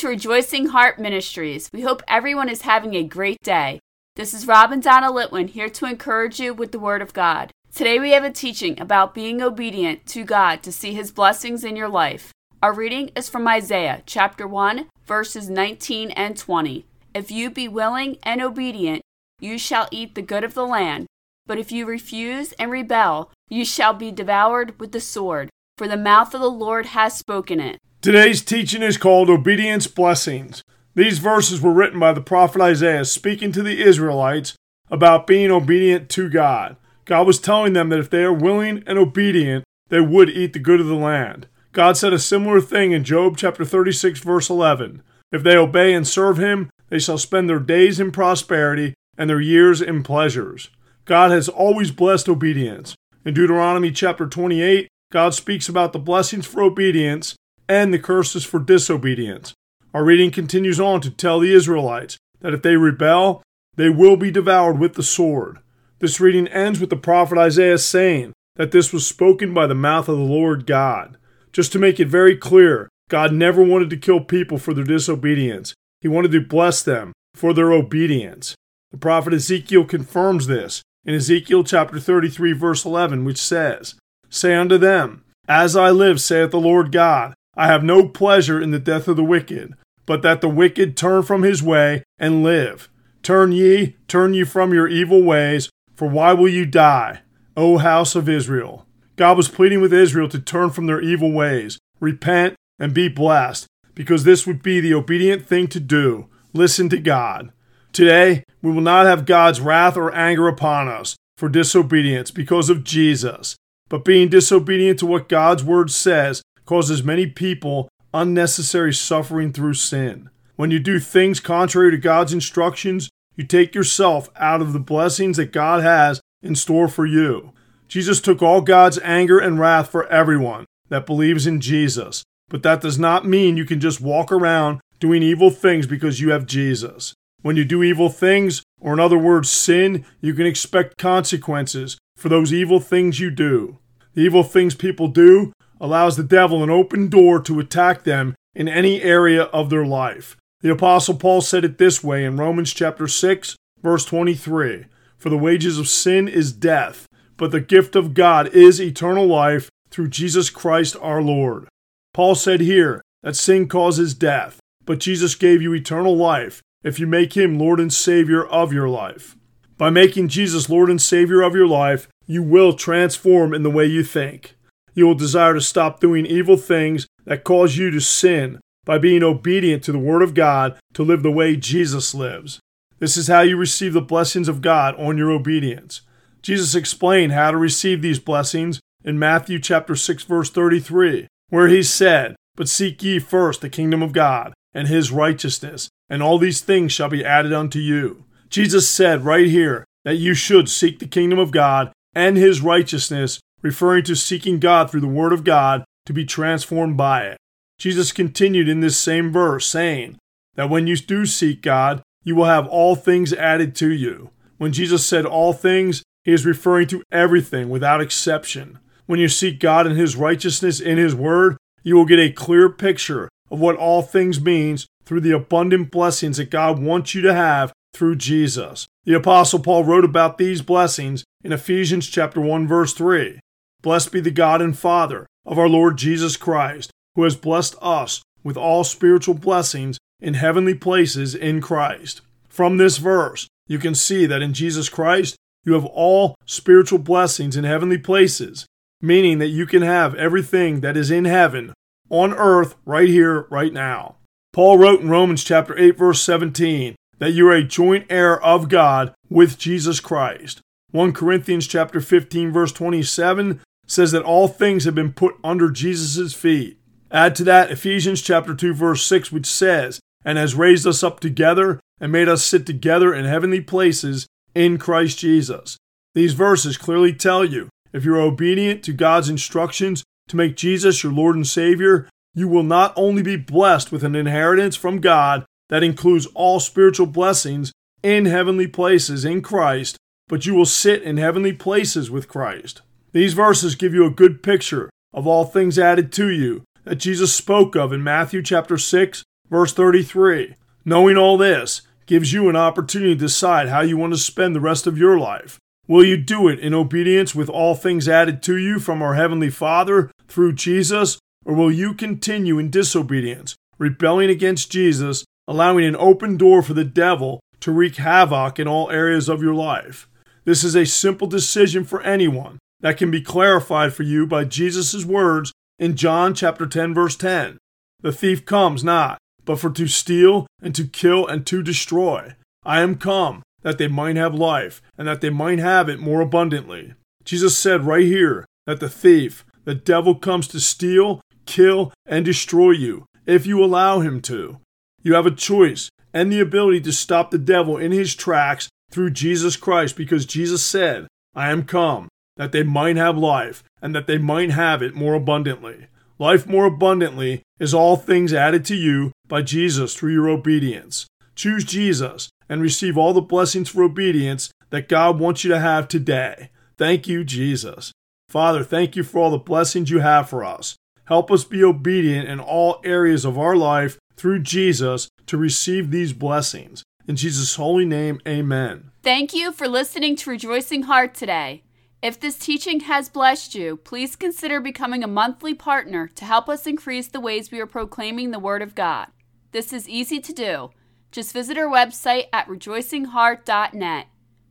to Rejoicing Heart Ministries. We hope everyone is having a great day. This is Rob and Donna Litwin here to encourage you with the Word of God. Today we have a teaching about being obedient to God to see His blessings in your life. Our reading is from Isaiah chapter 1, verses 19 and 20. If you be willing and obedient, you shall eat the good of the land. But if you refuse and rebel, you shall be devoured with the sword, for the mouth of the Lord has spoken it. Today's teaching is called Obedience Blessings. These verses were written by the prophet Isaiah speaking to the Israelites about being obedient to God. God was telling them that if they are willing and obedient, they would eat the good of the land. God said a similar thing in Job chapter 36 verse 11. If they obey and serve him, they shall spend their days in prosperity and their years in pleasures. God has always blessed obedience. In Deuteronomy chapter 28, God speaks about the blessings for obedience and the curses for disobedience. Our reading continues on to tell the Israelites that if they rebel, they will be devoured with the sword. This reading ends with the prophet Isaiah saying that this was spoken by the mouth of the Lord God. Just to make it very clear, God never wanted to kill people for their disobedience. He wanted to bless them for their obedience. The prophet Ezekiel confirms this in Ezekiel chapter 33 verse 11, which says, Say unto them, As I live, saith the Lord God, I have no pleasure in the death of the wicked, but that the wicked turn from his way and live. Turn ye, turn ye from your evil ways, for why will you die, O house of Israel? God was pleading with Israel to turn from their evil ways, repent, and be blessed, because this would be the obedient thing to do. Listen to God. Today, we will not have God's wrath or anger upon us for disobedience because of Jesus, but being disobedient to what God's word says causes many people unnecessary suffering through sin. When you do things contrary to God's instructions, you take yourself out of the blessings that God has in store for you. Jesus took all God's anger and wrath for everyone that believes in Jesus, but that does not mean you can just walk around doing evil things because you have Jesus. When you do evil things, or in other words, sin, you can expect consequences for those evil things you do. The evil things people do allows the devil an open door to attack them in any area of their life. The apostle Paul said it this way in Romans chapter 6 verse 23, for the wages of sin is death, but the gift of God is eternal life through Jesus Christ our Lord. Paul said here that sin causes death, but Jesus gave you eternal life if you make him Lord and Savior of your life. By making Jesus Lord and Savior of your life, you will transform in the way you think. You will desire to stop doing evil things that cause you to sin by being obedient to the Word of God to live the way Jesus lives. This is how you receive the blessings of God on your obedience. Jesus explained how to receive these blessings in Matthew chapter 6 verse 33, where he said, "But seek ye first the kingdom of God and his righteousness, and all these things shall be added unto you." Jesus said right here that you should seek the kingdom of God and his righteousness referring to seeking God through the Word of God to be transformed by it. Jesus continued in this same verse, saying that when you do seek God, you will have all things added to you. When Jesus said all things, he is referring to everything without exception. When you seek God and His righteousness in His Word, you will get a clear picture of what all things means through the abundant blessings that God wants you to have through Jesus. The apostle Paul wrote about these blessings in Ephesians chapter 1 verse 3. Blessed be the God and Father of our Lord Jesus Christ, who has blessed us with all spiritual blessings in heavenly places in Christ. From this verse, you can see that in Jesus Christ, you have all spiritual blessings in heavenly places, meaning that you can have everything that is in heaven on earth right here, right now. Paul wrote in Romans chapter 8 verse 17 that you are a joint heir of God with Jesus Christ. 1 Corinthians chapter 15 verse 27 says that all things have been put under Jesus' feet. Add to that Ephesians chapter 2 verse 6 which says, "And has raised us up together and made us sit together in heavenly places in Christ Jesus." These verses clearly tell you if you're obedient to God's instructions to make Jesus your Lord and Savior, you will not only be blessed with an inheritance from God that includes all spiritual blessings in heavenly places in Christ, but you will sit in heavenly places with Christ. These verses give you a good picture of all things added to you that Jesus spoke of in Matthew chapter 6 Verse 33 Knowing all this gives you an opportunity to decide how you want to spend the rest of your life. Will you do it in obedience with all things added to you from our Heavenly Father through Jesus, or will you continue in disobedience, rebelling against Jesus, allowing an open door for the devil to wreak havoc in all areas of your life? This is a simple decision for anyone that can be clarified for you by Jesus' words in John chapter 10 verse 10. The thief comes not, but for to steal and to kill and to destroy. I am come that they might have life and that they might have it more abundantly. Jesus said right here that the thief, the devil comes to steal, kill, and destroy you if you allow him to. You have a choice and the ability to stop the devil in his tracks through Jesus Christ because Jesus said, I am come that they might have life and that they might have it more abundantly. Life more abundantly is all things added to you by Jesus through your obedience. Choose Jesus and receive all the blessings for obedience that God wants you to have today. Thank you, Jesus. Father, thank you for all the blessings you have for us. Help us be obedient in all areas of our life through Jesus to receive these blessings. In Jesus' holy name, amen. Thank you for listening to Rejoicing Heart today. If this teaching has blessed you, please consider becoming a monthly partner to help us increase the ways we are proclaiming the Word of God. This is easy to do. Just visit our website at rejoicingheart.net.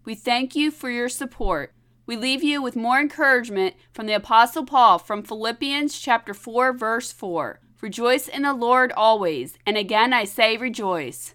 We thank you for your support. We leave you with more encouragement from the apostle Paul from Philippians chapter 4 verse 4. Rejoice in the Lord always, and again I say rejoice.